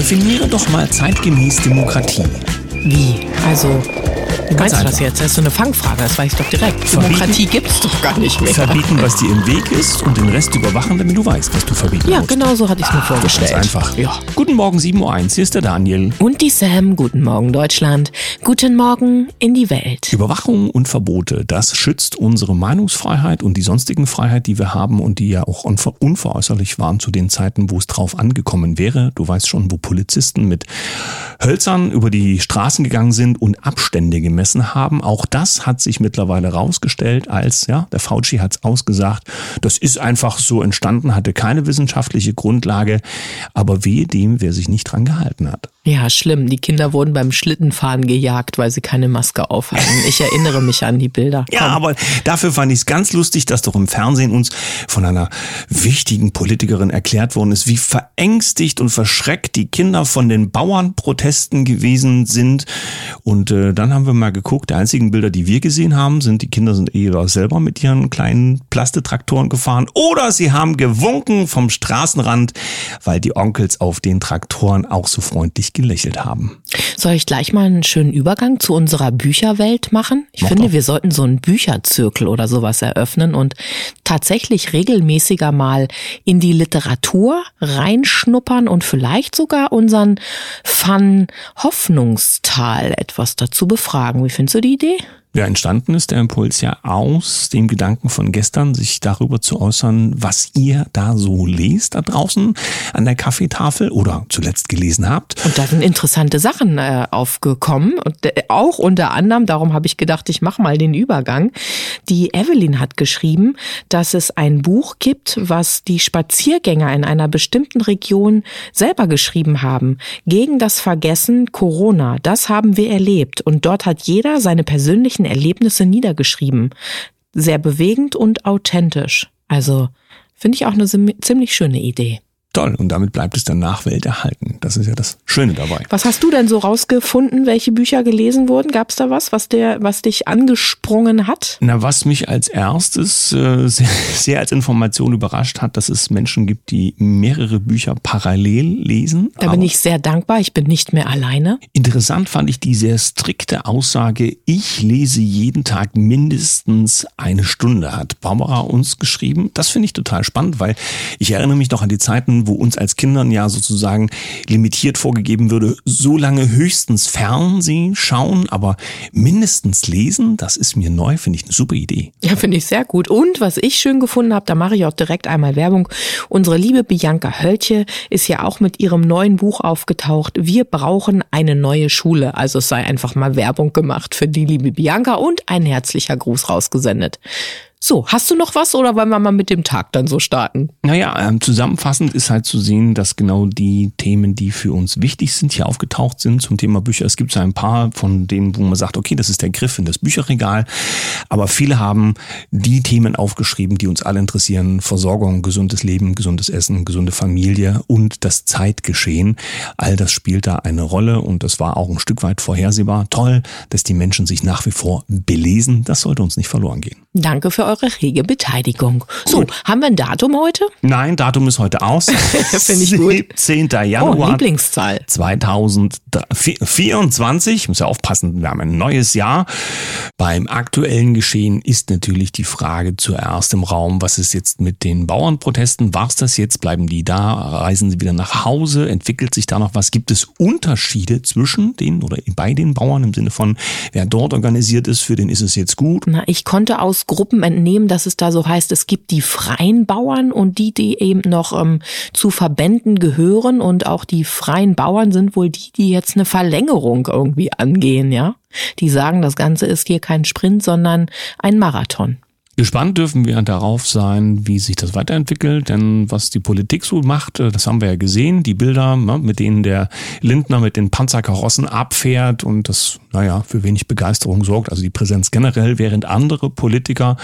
Definiere doch mal zeitgemäß Demokratie. Wie? Also, wie Ganz meinst du das jetzt? Das ist so eine Fangfrage, das weiß ich doch direkt. Verbieten- Demokratie gibt's doch gar nicht mehr. Verbieten, was dir im Weg ist und den Rest überwachen, damit du weißt, was du verbieten Ja, musst. genau so hatte ich es mir vorgestellt. Ganz einfach. Ja. Guten Morgen, 7.01 Uhr, hier ist der Daniel. Und die Sam, guten Morgen Deutschland, guten Morgen in die Welt. Überwachung und Verbote, das schützt unsere Meinungsfreiheit und die sonstigen Freiheit, die wir haben und die ja auch unver unveräußerlich waren zu den Zeiten, wo es drauf angekommen wäre. Du weißt schon, wo Polizisten mit Hölzern über die Straßen gegangen sind und Abstände gemessen haben. Auch das hat sich mittlerweile rausgestellt als, ja, der Fauci hat es ausgesagt, das ist einfach so entstanden, hatte keine wissenschaftliche Grundlage, aber wehe dem, wer sich nicht dran gehalten hat. Ja, schlimm. Die Kinder wurden beim Schlittenfahren gejagt, weil sie keine Maske auf hatten. Ich erinnere mich an die Bilder. Ja, aber dafür fand ich es ganz lustig, dass doch im Fernsehen uns von einer wichtigen Politikerin erklärt worden ist, wie verängstigt und verschreckt die Kinder von den Bauernprotesten gewesen sind. Und äh, dann haben wir mal geguckt, die einzigen Bilder, die wir gesehen haben, sind, die Kinder sind eher selber mit ihren kleinen Plastetraktoren gefahren oder sie haben gewunken vom Straßenrand, weil die Onkels auf den Traktoren auch so freundlich gelächelt haben. Soll ich gleich mal einen schönen Übergang zu unserer Bücherwelt machen? Ich Mach finde, doch. wir sollten so einen Bücherzirkel oder sowas eröffnen und tatsächlich regelmäßiger mal in die Literatur reinschnuppern und vielleicht sogar unseren Fun Hoffnungstal etwas dazu befragen. Wie findest du die Idee? Ja, entstanden ist der Impuls ja aus dem Gedanken von gestern, sich darüber zu äußern, was ihr da so lest da draußen an der Kaffeetafel oder zuletzt gelesen habt. Und da sind interessante Sachen äh, aufgekommen. Und äh, auch unter anderem, darum habe ich gedacht, ich mache mal den Übergang. Die Evelyn hat geschrieben, dass es ein Buch gibt, was die Spaziergänger in einer bestimmten Region selber geschrieben haben. Gegen das Vergessen Corona. Das haben wir erlebt. Und dort hat jeder seine persönlichen Erlebnisse niedergeschrieben. Sehr bewegend und authentisch. Also finde ich auch eine ziemlich schöne Idee. Toll, und damit bleibt es der Nachwelt erhalten. Das ist ja das Schöne dabei. Was hast du denn so rausgefunden, welche Bücher gelesen wurden? Gab es da was, was der, was dich angesprungen hat? Na, was mich als erstes äh, sehr, sehr als Information überrascht hat, dass es Menschen gibt, die mehrere Bücher parallel lesen. Da bin ich sehr dankbar. Ich bin nicht mehr alleine. Interessant fand ich die sehr strikte Aussage, ich lese jeden Tag mindestens eine Stunde, hat Barbara uns geschrieben. Das finde ich total spannend, weil ich erinnere mich noch an die Zeiten, wo uns als Kindern ja sozusagen limitiert vorgegeben würde, so lange höchstens Fernsehen schauen, aber mindestens lesen, das ist mir neu, finde ich eine super Idee. Ja, finde ich sehr gut. Und was ich schön gefunden habe, da mache ich auch direkt einmal Werbung. Unsere liebe Bianca Hölche ist ja auch mit ihrem neuen Buch aufgetaucht. Wir brauchen eine neue Schule. Also es sei einfach mal Werbung gemacht für die liebe Bianca und ein herzlicher Gruß rausgesendet. So, hast du noch was oder wollen wir mal mit dem Tag dann so starten? Naja, ähm, zusammenfassend ist halt zu sehen, dass genau die Themen, die für uns wichtig sind, hier aufgetaucht sind zum Thema Bücher. Es gibt so ein paar von denen, wo man sagt, okay, das ist der Griff in das Bücherregal. Aber viele haben die Themen aufgeschrieben, die uns alle interessieren. Versorgung, gesundes Leben, gesundes Essen, gesunde Familie und das Zeitgeschehen. All das spielt da eine Rolle und das war auch ein Stück weit vorhersehbar. Toll, dass die Menschen sich nach wie vor belesen. Das sollte uns nicht verloren gehen. Danke für eure rege Beteiligung. So, haben wir ein Datum heute? Nein, Datum ist heute aus. Finde ich gut. 17. Oh, Januar. Lieblingszahl. 2024, ich muss ja aufpassen, wir haben ein neues Jahr. Beim aktuellen Geschehen ist natürlich die Frage zuerst im Raum, was ist jetzt mit den Bauernprotesten? War's das jetzt? Bleiben die da? Reisen sie wieder nach Hause? Entwickelt sich da noch was? Gibt es Unterschiede zwischen den oder bei den Bauern im Sinne von, wer dort organisiert ist, für den ist es jetzt gut? Na, ich konnte aus Gruppen entnehmen, dass es da so heißt, es gibt die freien Bauern und die, die eben noch ähm, zu Verbänden gehören und auch die freien Bauern sind wohl die, die jetzt eine Verlängerung irgendwie angehen, ja? Die sagen, das Ganze ist hier kein Sprint, sondern ein Marathon. Gespannt dürfen wir darauf sein, wie sich das weiterentwickelt, denn was die Politik so macht, äh, das haben wir ja gesehen, die Bilder, ne, mit denen der Lindner mit den Panzerkarossen abfährt und das, naja, für wenig Begeisterung sorgt, also die Präsenz generell, während andere Politiker,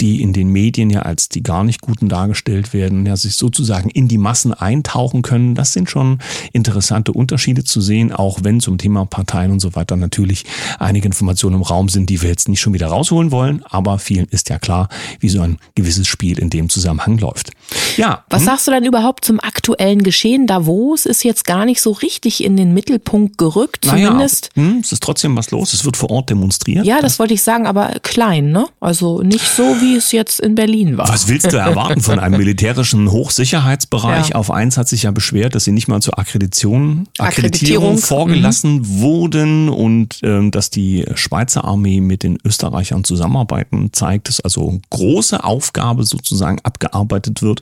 die in den Medien ja als die gar nicht Guten dargestellt werden, ja sich sozusagen in die Massen eintauchen können, das sind schon interessante Unterschiede zu sehen, auch wenn zum Thema Parteien und so weiter natürlich einige Informationen im Raum sind, die wir jetzt nicht schon wieder rausholen wollen, aber vielen ist ja klar, wie so ein gewisses Spiel in dem Zusammenhang läuft. Ja. Was hm? sagst du denn überhaupt zum aktuellen Geschehen? Davos ist jetzt gar nicht so richtig in den Mittelpunkt gerückt, zumindest. Naja, hm, es ist trotzdem was los. Es wird vor Ort demonstriert. Ja, das wollte ich sagen, aber klein, ne? Also nicht so, wie es jetzt in Berlin war. Was willst du erwarten von einem militärischen Hochsicherheitsbereich? Ja. Auf eins hat sich ja beschwert, dass sie nicht mal zur Akkreditation, Akkreditierung, Akkreditierung vorgelassen wurden und ähm, dass die Schweizer Armee mit den Österreichern zusammenarbeiten, zeigt es also große Aufgabe sozusagen abgearbeitet wird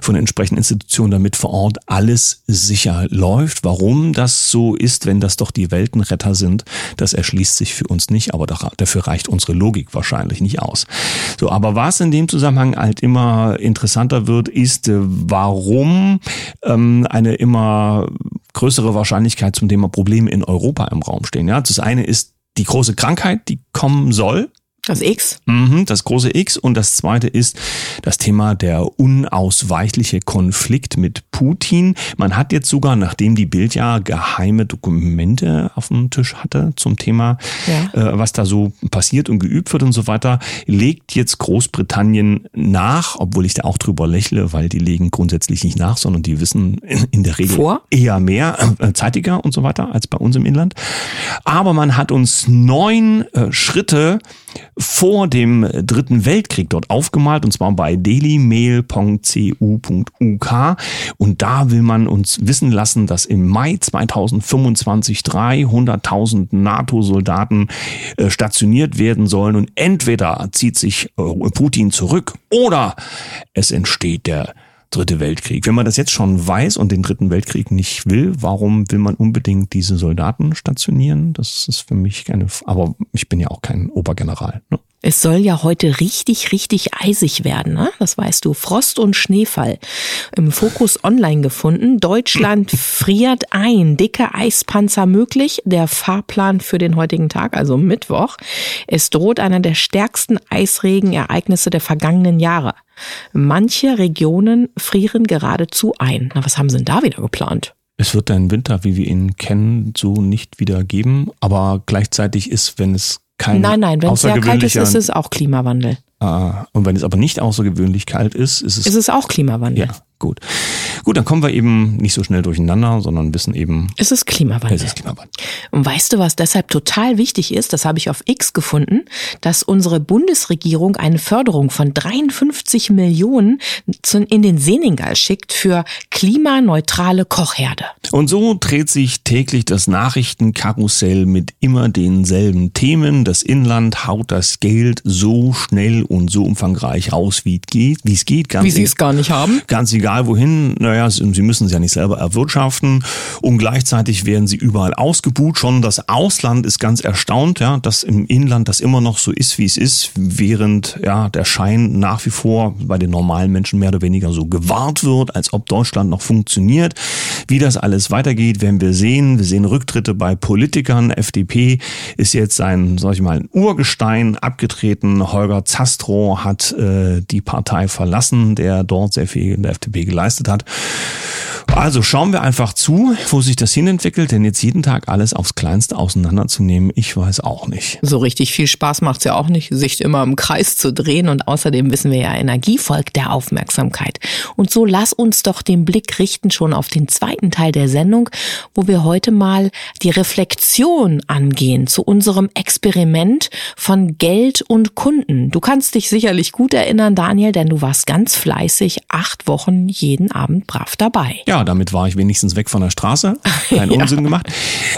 von den entsprechenden Institutionen, damit vor Ort alles sicher läuft. Warum das so ist, wenn das doch die Weltenretter sind, das erschließt sich für uns nicht, aber dafür reicht unsere Logik wahrscheinlich nicht aus. So, aber was in dem Zusammenhang halt immer interessanter wird, ist, äh, warum ähm, eine immer größere Wahrscheinlichkeit zum Thema Probleme in Europa im Raum stehen. Ja, das eine ist die große Krankheit, die kommen soll. Das X? Mhm, das große X. Und das zweite ist das Thema der unausweichliche Konflikt mit Putin. Man hat jetzt sogar, nachdem die Bild ja geheime Dokumente auf dem Tisch hatte zum Thema, Ja. äh, was da so passiert und geübt wird und so weiter, legt jetzt Großbritannien nach, obwohl ich da auch drüber lächle, weil die legen grundsätzlich nicht nach, sondern die wissen in, der Regel Vor? eher mehr, äh, zeitiger und so weiter als bei uns im Inland. Aber man hat uns neun äh, Schritte vor dem Dritten Weltkrieg dort aufgemalt, und zwar bei dailymail.cu.uk. Und da will man uns wissen lassen, dass im Mai 2025 300.000 NATO-Soldaten äh, stationiert werden sollen. Und entweder zieht sich äh, Putin zurück oder es entsteht der Dritte Weltkrieg. Wenn man das jetzt schon weiß und den Dritten Weltkrieg nicht will, warum will man unbedingt diese Soldaten stationieren? Das ist für mich keine, aber ich bin ja auch kein Obergeneral. Ne? Es soll ja heute richtig, richtig eisig werden, ne? Das weißt du. Frost und Schneefall. Im Fokus online gefunden. Deutschland friert ein. Dicke Eispanzer möglich. Der Fahrplan für den heutigen Tag, also Mittwoch. Es droht einer der stärksten Eisregenereignisse der vergangenen Jahre. Manche Regionen frieren geradezu ein. Na, was haben sie denn da wieder geplant? Es wird einen Winter, wie wir ihn kennen, so nicht wieder geben, aber gleichzeitig ist, wenn es kein Nein, nein, wenn es sehr kalt ist, ist es auch Klimawandel. Ah, und wenn es aber nicht außergewöhnlich kalt ist, ist es Ist es auch Klimawandel? ja gut. Gut, dann kommen wir eben nicht so schnell durcheinander, sondern wissen eben, Es ist Klimawandel. es ist Klimawandel. Und weißt du, was deshalb total wichtig ist? Das habe ich auf X gefunden, dass unsere Bundesregierung eine Förderung von 53 Millionen in den Senegal schickt für klimaneutrale Kochherde. Und so dreht sich täglich das Nachrichtenkarussell mit immer denselben Themen. Das Inland haut das Geld so schnell und so umfangreich raus, wie es geht. Wie es geht ganz, Wie sie es gar nicht haben. ganz egal wohin. Naja, sie müssen es ja nicht selber erwirtschaften. Und gleichzeitig werden sie überall ausgebucht. Schon das Ausland ist ganz erstaunt, ja, dass im Inland das immer noch so ist, wie es ist, während ja der Schein nach wie vor bei den normalen Menschen mehr oder weniger so gewahrt wird, als ob Deutschland noch funktioniert. Wie das alles weitergeht, werden wir sehen. Wir sehen Rücktritte bei Politikern. FDP ist jetzt ein, sag ich mal, ein Urgestein abgetreten. Holger Zastrow hat äh, die Partei verlassen, der dort sehr viel in der FDP geleistet hat. Also schauen wir einfach zu, wo sich das hinentwickelt, denn jetzt jeden Tag alles aufs Kleinste auseinanderzunehmen, ich weiß auch nicht. So richtig viel Spaß macht's ja auch nicht, sich immer im Kreis zu drehen. Und außerdem wissen wir ja, Energie folgt der Aufmerksamkeit. Und so lass uns doch den Blick richten schon auf den zweiten Teil der Sendung, wo wir heute mal die Reflexion angehen zu unserem Experiment von Geld und Kunden. Du kannst dich sicherlich gut erinnern, Daniel, denn du warst ganz fleißig acht Wochen jeden Abend brav dabei. Ja, damit war ich wenigstens weg von der Straße. Kein Unsinn gemacht.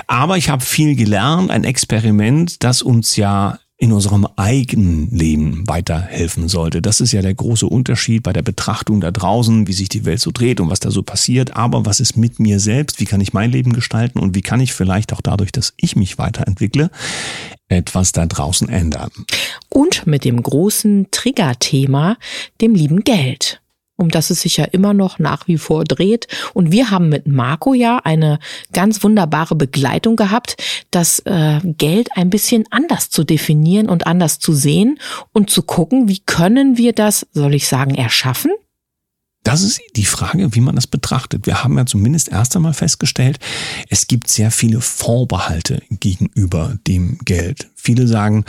Aber ich habe viel gelernt, ein Experiment, das uns ja in unserem eigenen Leben weiterhelfen sollte. Das ist ja der große Unterschied bei der Betrachtung da draußen, wie sich die Welt so dreht und was da so passiert. Aber was ist mit mir selbst? Wie kann ich mein Leben gestalten? Und wie kann ich vielleicht auch dadurch, dass ich mich weiterentwickle, etwas da draußen ändern? Und mit dem großen Triggerthema, dem lieben Geld um das es sich ja immer noch nach wie vor dreht. Und wir haben mit Marco ja eine ganz wunderbare Begleitung gehabt, das äh, Geld ein bisschen anders zu definieren und anders zu sehen und zu gucken, wie können wir das, soll ich sagen, erschaffen? Das ist die Frage, wie man das betrachtet. Wir haben ja zumindest erst einmal festgestellt, es gibt sehr viele Vorbehalte gegenüber dem Geld. Viele sagen,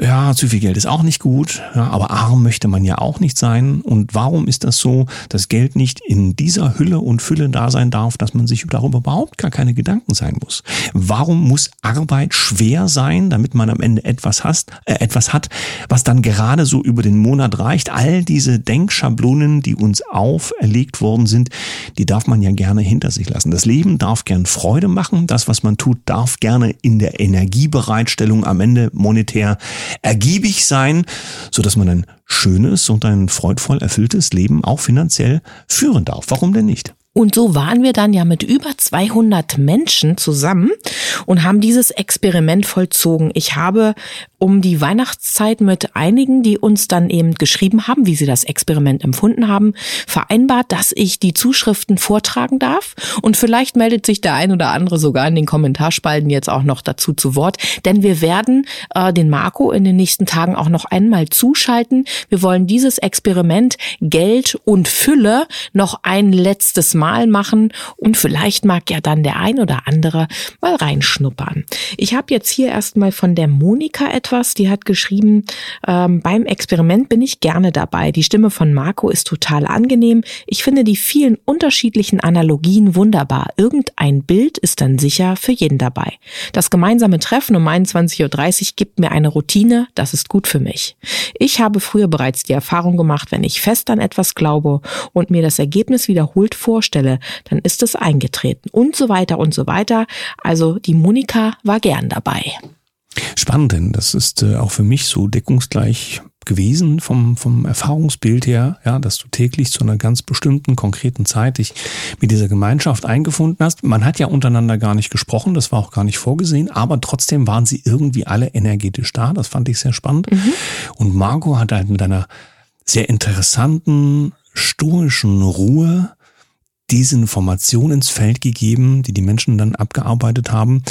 ja, zu viel Geld ist auch nicht gut, ja, aber arm möchte man ja auch nicht sein. Und warum ist das so, dass Geld nicht in dieser Hülle und Fülle da sein darf, dass man sich darüber überhaupt gar keine Gedanken sein muss? Warum muss Arbeit schwer sein, damit man am Ende etwas, hast, äh, etwas hat, was dann gerade so über den Monat reicht? All diese Denkschablonen, die uns auferlegt worden sind, die darf man ja gerne hinter sich lassen. Das Leben darf gern Freude machen. Das, was man tut, darf gerne in der Energiebereitstellung am Ende monetär ergiebig sein, so dass man ein schönes und ein freudvoll erfülltes Leben auch finanziell führen darf. Warum denn nicht? Und so waren wir dann ja mit über 200 Menschen zusammen und haben dieses Experiment vollzogen. Ich habe um die Weihnachtszeit mit einigen, die uns dann eben geschrieben haben, wie sie das Experiment empfunden haben, vereinbart, dass ich die Zuschriften vortragen darf. Und vielleicht meldet sich der ein oder andere sogar in den Kommentarspalten jetzt auch noch dazu zu Wort. Denn wir werden äh, den Marco in den nächsten Tagen auch noch einmal zuschalten. Wir wollen dieses Experiment Geld und Fülle noch ein letztes Mal machen. Und vielleicht mag ja dann der ein oder andere mal reinschnuppern. Ich habe jetzt hier erstmal von der Monika etwas etwas, die hat geschrieben, ähm, beim Experiment bin ich gerne dabei. Die Stimme von Marco ist total angenehm. Ich finde die vielen unterschiedlichen Analogien wunderbar. Irgendein Bild ist dann sicher für jeden dabei. Das gemeinsame Treffen um 21.30 Uhr gibt mir eine Routine, das ist gut für mich. Ich habe früher bereits die Erfahrung gemacht, wenn ich fest an etwas glaube und mir das Ergebnis wiederholt vorstelle, dann ist es eingetreten und so weiter und so weiter. Also die Monika war gern dabei. Spannend, denn das ist äh, auch für mich so deckungsgleich gewesen vom, vom Erfahrungsbild her, ja, dass du täglich zu einer ganz bestimmten, konkreten Zeit dich mit dieser Gemeinschaft eingefunden hast. Man hat ja untereinander gar nicht gesprochen, das war auch gar nicht vorgesehen, aber trotzdem waren sie irgendwie alle energetisch da. Das fand ich sehr spannend. Mhm. Und Marco hat halt mit einer sehr interessanten, stoischen Ruhe diese Information ins Feld gegeben, die die Menschen dann abgearbeitet haben.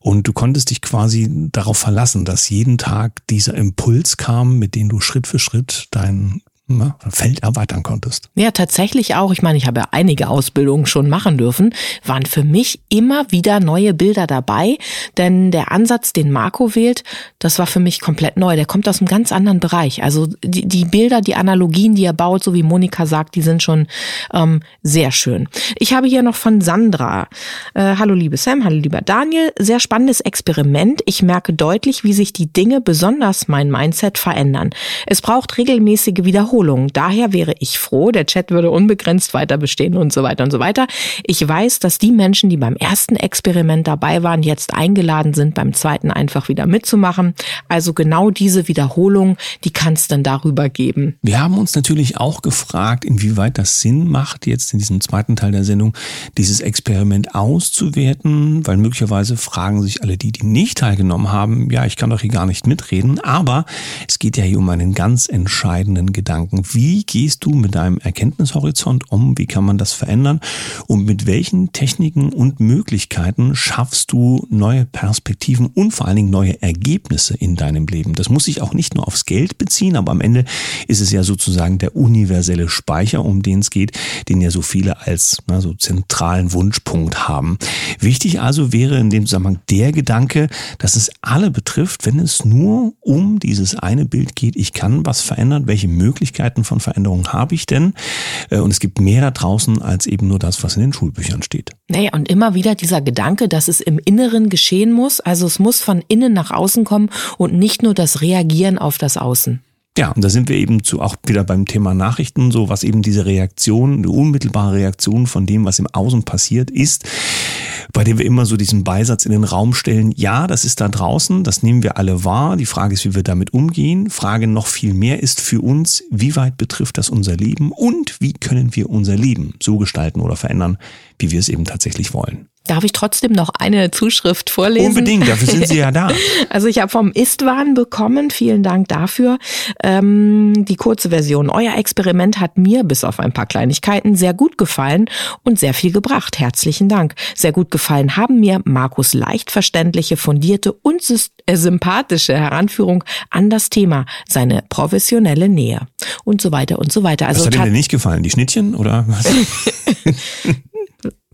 Und du konntest dich quasi darauf verlassen, dass jeden Tag dieser Impuls kam, mit dem du Schritt für Schritt dein na, Feld erweitern konntest. Ja, tatsächlich auch. Ich meine, ich habe ja einige Ausbildungen schon machen dürfen, waren für mich immer wieder neue Bilder dabei, denn der Ansatz, den Marco wählt, das war für mich komplett neu. Der kommt aus einem ganz anderen Bereich. Also die, die Bilder, die Analogien, die er baut, so wie Monika sagt, die sind schon ähm, sehr schön. Ich habe hier noch von Sandra. Äh, hallo liebe Sam, hallo lieber Daniel. Sehr spannendes Experiment. Ich merke deutlich, wie sich die Dinge, besonders mein Mindset, verändern. Es braucht regelmäßige Wiederholungen. Wiederholungen. Daher wäre ich froh, der Chat würde unbegrenzt weiter bestehen und so weiter und so weiter. Ich weiß, dass die Menschen, die beim ersten Experiment dabei waren, jetzt eingeladen sind, beim zweiten einfach wieder mitzumachen. Also genau diese Wiederholung, die kann es dann darüber geben. Wir haben uns natürlich auch gefragt, inwieweit das Sinn macht, jetzt in diesem zweiten Teil der Sendung dieses Experiment auszuwerten, weil möglicherweise fragen sich alle die, die nicht teilgenommen haben, ja, ich kann doch hier gar nicht mitreden, aber es geht ja hier um einen ganz entscheidenden Gedanken. Gedanken. Wie gehst du mit deinem Erkenntnishorizont um? Wie kann man das verändern? Und mit welchen Techniken und Möglichkeiten schaffst du neue Perspektiven und vor allen Dingen neue Ergebnisse in deinem Leben? Das muss sich auch nicht nur aufs Geld beziehen, aber am Ende ist es ja sozusagen der universelle Speicher, um den es geht, den ja so viele als na, so zentralen Wunschpunkt haben. Wichtig also wäre in dem Zusammenhang der Gedanke, dass es alle betrifft, wenn es nur um dieses eine Bild geht, ich kann was verändern, welche Möglichkeiten Möglichkeiten von Veränderungen habe ich denn? Äh, und es gibt mehr da draußen als eben nur das, was in den Schulbüchern steht. Naja, und immer wieder dieser Gedanke, dass es im Inneren geschehen muss. Also es muss von innen nach außen kommen und nicht nur das Reagieren auf das Außen. Ja, und da sind wir eben zu auch wieder beim Thema Nachrichten, so was eben diese Reaktion, die unmittelbare Reaktion von dem, was im Außen passiert ist, bei dem wir immer so diesen Beisatz in den Raum stellen, ja, das ist da draußen, das nehmen wir alle wahr. Die Frage ist, wie wir damit umgehen. Frage noch viel mehr ist für uns, wie weit betrifft das unser Leben und wie können wir unser Leben so gestalten oder verändern, wie wir es eben tatsächlich wollen. Darf ich trotzdem noch eine Zuschrift vorlesen? Unbedingt, dafür sind Sie ja da. Also ich habe vom Istwan bekommen, vielen Dank dafür. Ähm, die kurze Version. Euer Experiment hat mir bis auf ein paar Kleinigkeiten sehr gut gefallen und sehr viel gebracht. Herzlichen Dank. Sehr gut gefallen haben mir Markus leicht verständliche, fundierte und äh, sympathische Heranführung an das Thema, seine professionelle Nähe und so weiter und so weiter. Also was hat Ihnen denn nicht gefallen? Die Schnittchen oder was?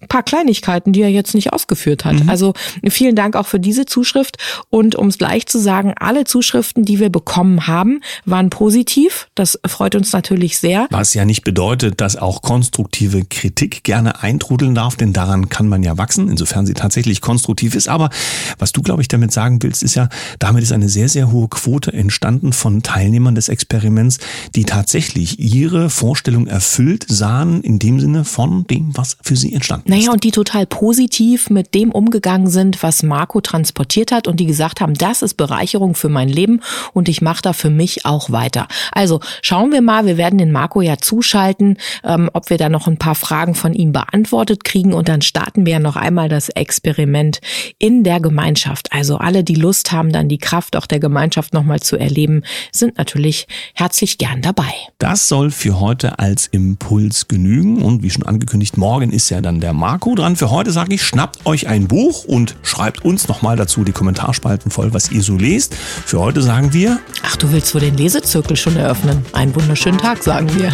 paar Kleinigkeiten, die er jetzt nicht ausgeführt hat. Mhm. Also vielen Dank auch für diese Zuschrift. Und um es gleich zu sagen, alle Zuschriften, die wir bekommen haben, waren positiv. Das freut uns natürlich sehr. Was ja nicht bedeutet, dass auch konstruktive Kritik gerne eintrudeln darf, denn daran kann man ja wachsen, insofern sie tatsächlich konstruktiv ist. Aber was du, glaube ich, damit sagen willst, ist ja, damit ist eine sehr, sehr hohe Quote entstanden von Teilnehmern des Experiments, die tatsächlich ihre Vorstellung erfüllt sahen, in dem Sinne von dem, was für sie entstanden naja, und die total positiv mit dem umgegangen sind, was Marco transportiert hat und die gesagt haben, das ist Bereicherung für mein Leben und ich mache da für mich auch weiter. Also schauen wir mal, wir werden den Marco ja zuschalten, ähm, ob wir da noch ein paar Fragen von ihm beantwortet kriegen und dann starten wir ja noch einmal das Experiment in der Gemeinschaft. Also alle, die Lust haben, dann die Kraft auch der Gemeinschaft nochmal zu erleben, sind natürlich herzlich gern dabei. Das soll für heute als Impuls genügen und wie schon angekündigt, morgen ist ja dann der Marco dran. Für heute sage ich, schnappt euch ein Buch und schreibt uns nochmal dazu die Kommentarspalten voll, was ihr so lest. Für heute sagen wir. Ach, du willst wohl den Lesezirkel schon eröffnen. Einen wunderschönen Tag, sagen wir.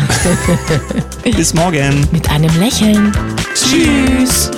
Bis morgen. Mit einem Lächeln. Tschüss.